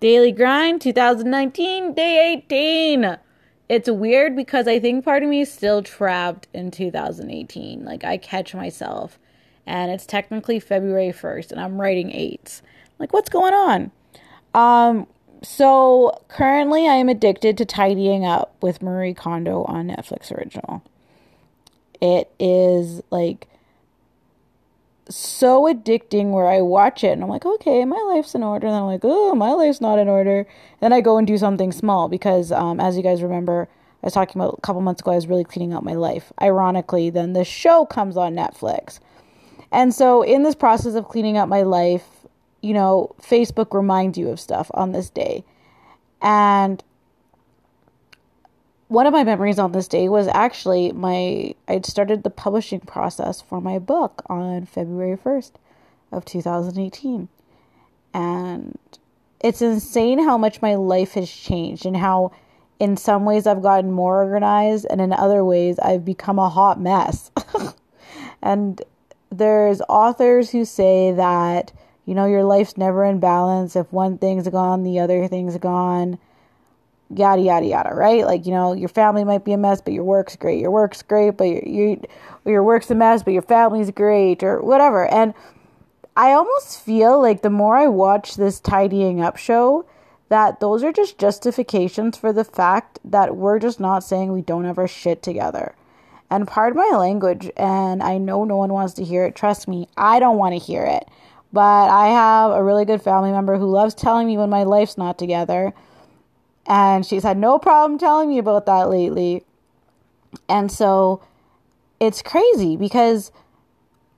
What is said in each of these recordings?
Daily Grind 2019, day 18. It's weird because I think part of me is still trapped in 2018. Like, I catch myself, and it's technically February 1st, and I'm writing eights. Like, what's going on? Um, so currently I am addicted to tidying up with Marie Kondo on Netflix original. It is like so addicting where I watch it and I'm like, okay, my life's in order. And then I'm like, oh, my life's not in order. Then I go and do something small because, um, as you guys remember, I was talking about a couple months ago, I was really cleaning out my life. Ironically, then the show comes on Netflix. And so, in this process of cleaning up my life, you know, Facebook reminds you of stuff on this day. And one of my memories on this day was actually my I'd started the publishing process for my book on February 1st of 2018. And it's insane how much my life has changed and how in some ways I've gotten more organized and in other ways I've become a hot mess. and there's authors who say that you know your life's never in balance if one thing's gone the other thing's gone yada yada yada, right? Like you know, your family might be a mess, but your work's great. Your work's great, but your you, your work's a mess, but your family's great, or whatever. And I almost feel like the more I watch this tidying up show, that those are just justifications for the fact that we're just not saying we don't have our shit together. And pardon my language, and I know no one wants to hear it. Trust me, I don't want to hear it. But I have a really good family member who loves telling me when my life's not together and she's had no problem telling me about that lately. And so it's crazy because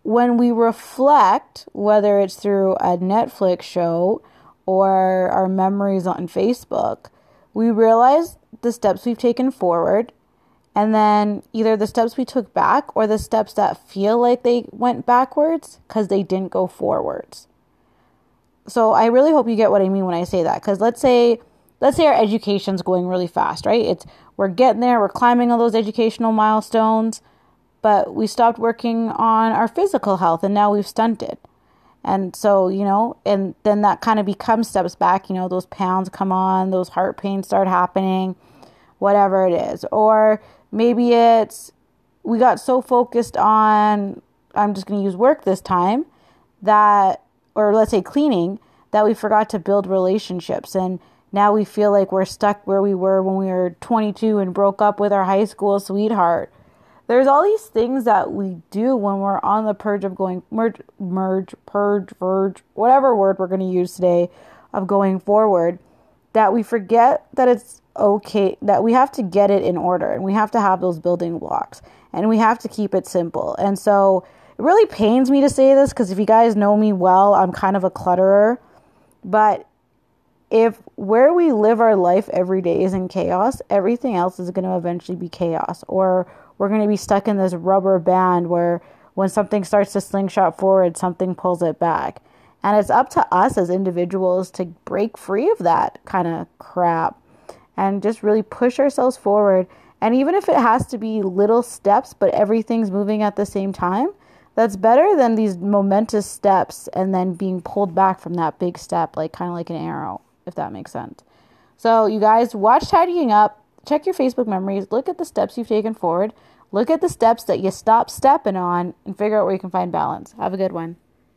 when we reflect, whether it's through a Netflix show or our memories on Facebook, we realize the steps we've taken forward and then either the steps we took back or the steps that feel like they went backwards because they didn't go forwards. So I really hope you get what I mean when I say that. Because let's say let's say our education's going really fast, right? It's we're getting there, we're climbing all those educational milestones, but we stopped working on our physical health and now we've stunted. And so, you know, and then that kind of becomes steps back, you know, those pounds come on, those heart pains start happening, whatever it is. Or maybe it's we got so focused on I'm just going to use work this time that or let's say cleaning that we forgot to build relationships and now we feel like we're stuck where we were when we were 22 and broke up with our high school sweetheart. There's all these things that we do when we're on the purge of going merge, merge, purge, verge, whatever word we're going to use today of going forward that we forget that it's okay that we have to get it in order and we have to have those building blocks and we have to keep it simple. And so it really pains me to say this because if you guys know me well, I'm kind of a clutterer. But if where we live our life every day is in chaos, everything else is going to eventually be chaos. Or we're going to be stuck in this rubber band where when something starts to slingshot forward, something pulls it back. And it's up to us as individuals to break free of that kind of crap and just really push ourselves forward. And even if it has to be little steps, but everything's moving at the same time, that's better than these momentous steps and then being pulled back from that big step, like kind of like an arrow if that makes sense. So, you guys, watch Tidying Up, check your Facebook memories, look at the steps you've taken forward, look at the steps that you stopped stepping on, and figure out where you can find balance. Have a good one.